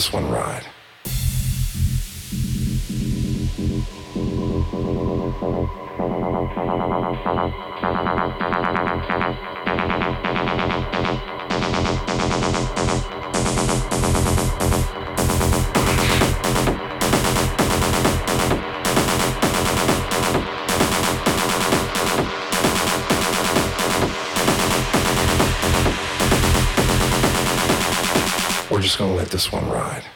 this one ride. This one ride.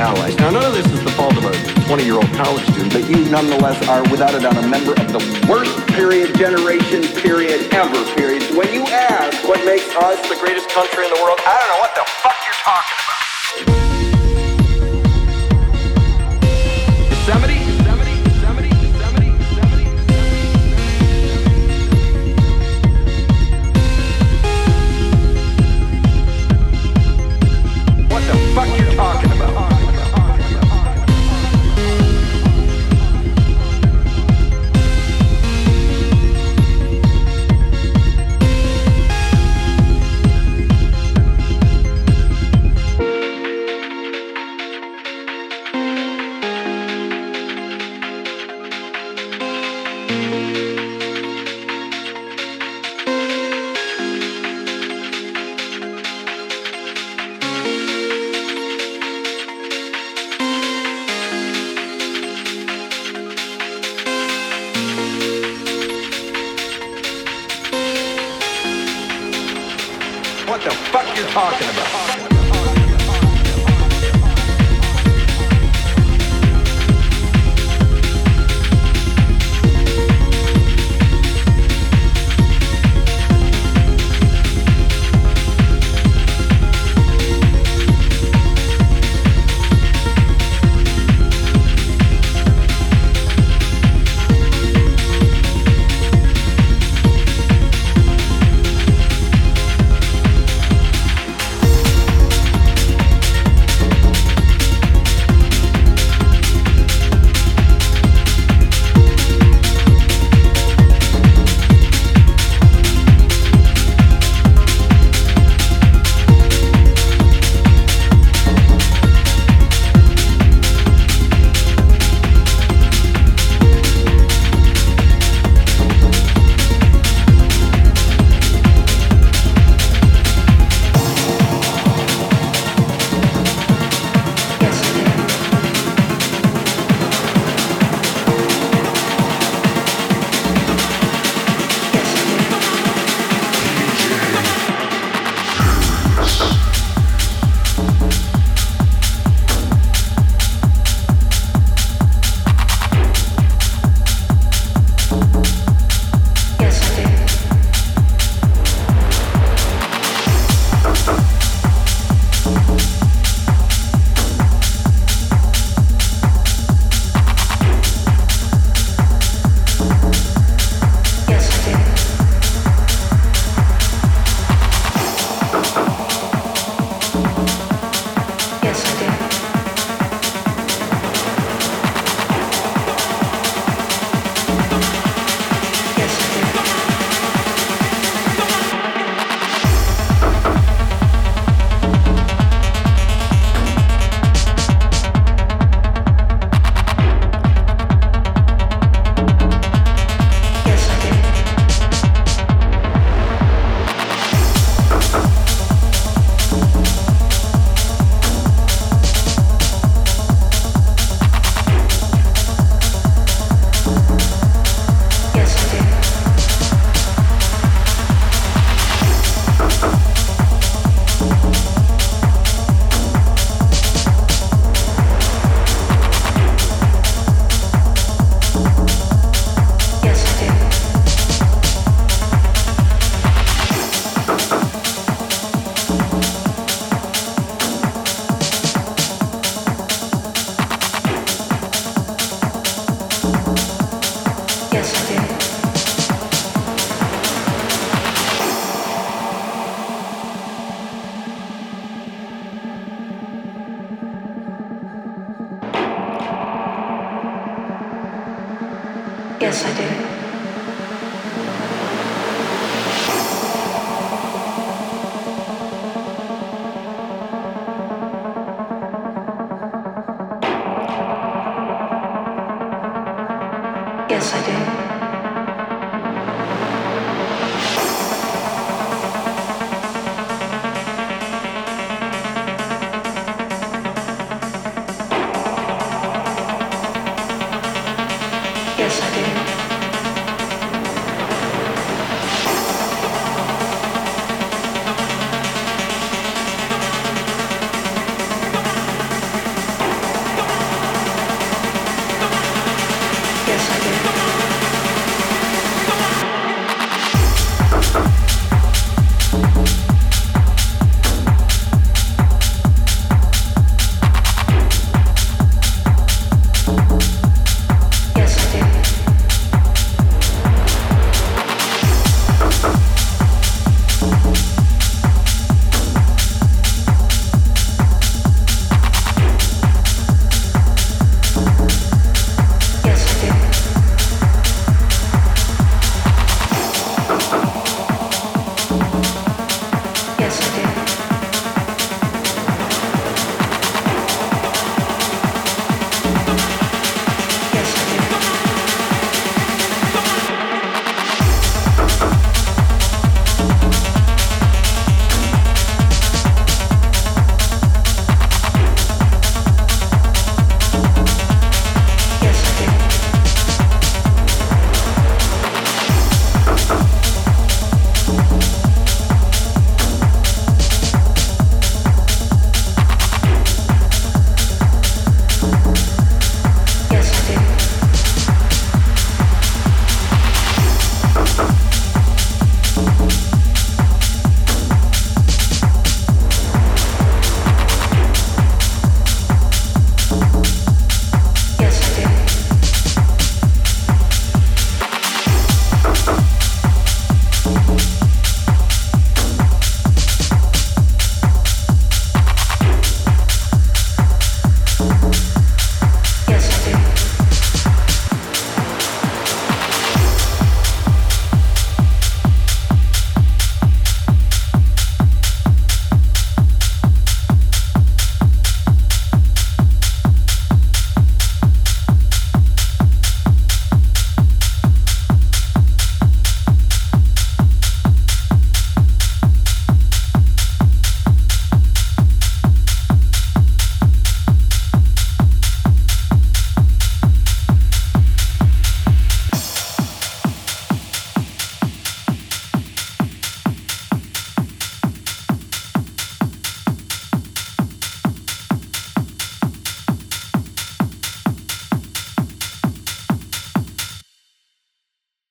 Allies. Now, none of this is the fault of a 20 year old college student. But you nonetheless are without a doubt a member of the worst period, generation, period, ever, period. When you ask what makes us the greatest country in the world, I don't know what the fuck you're talking about.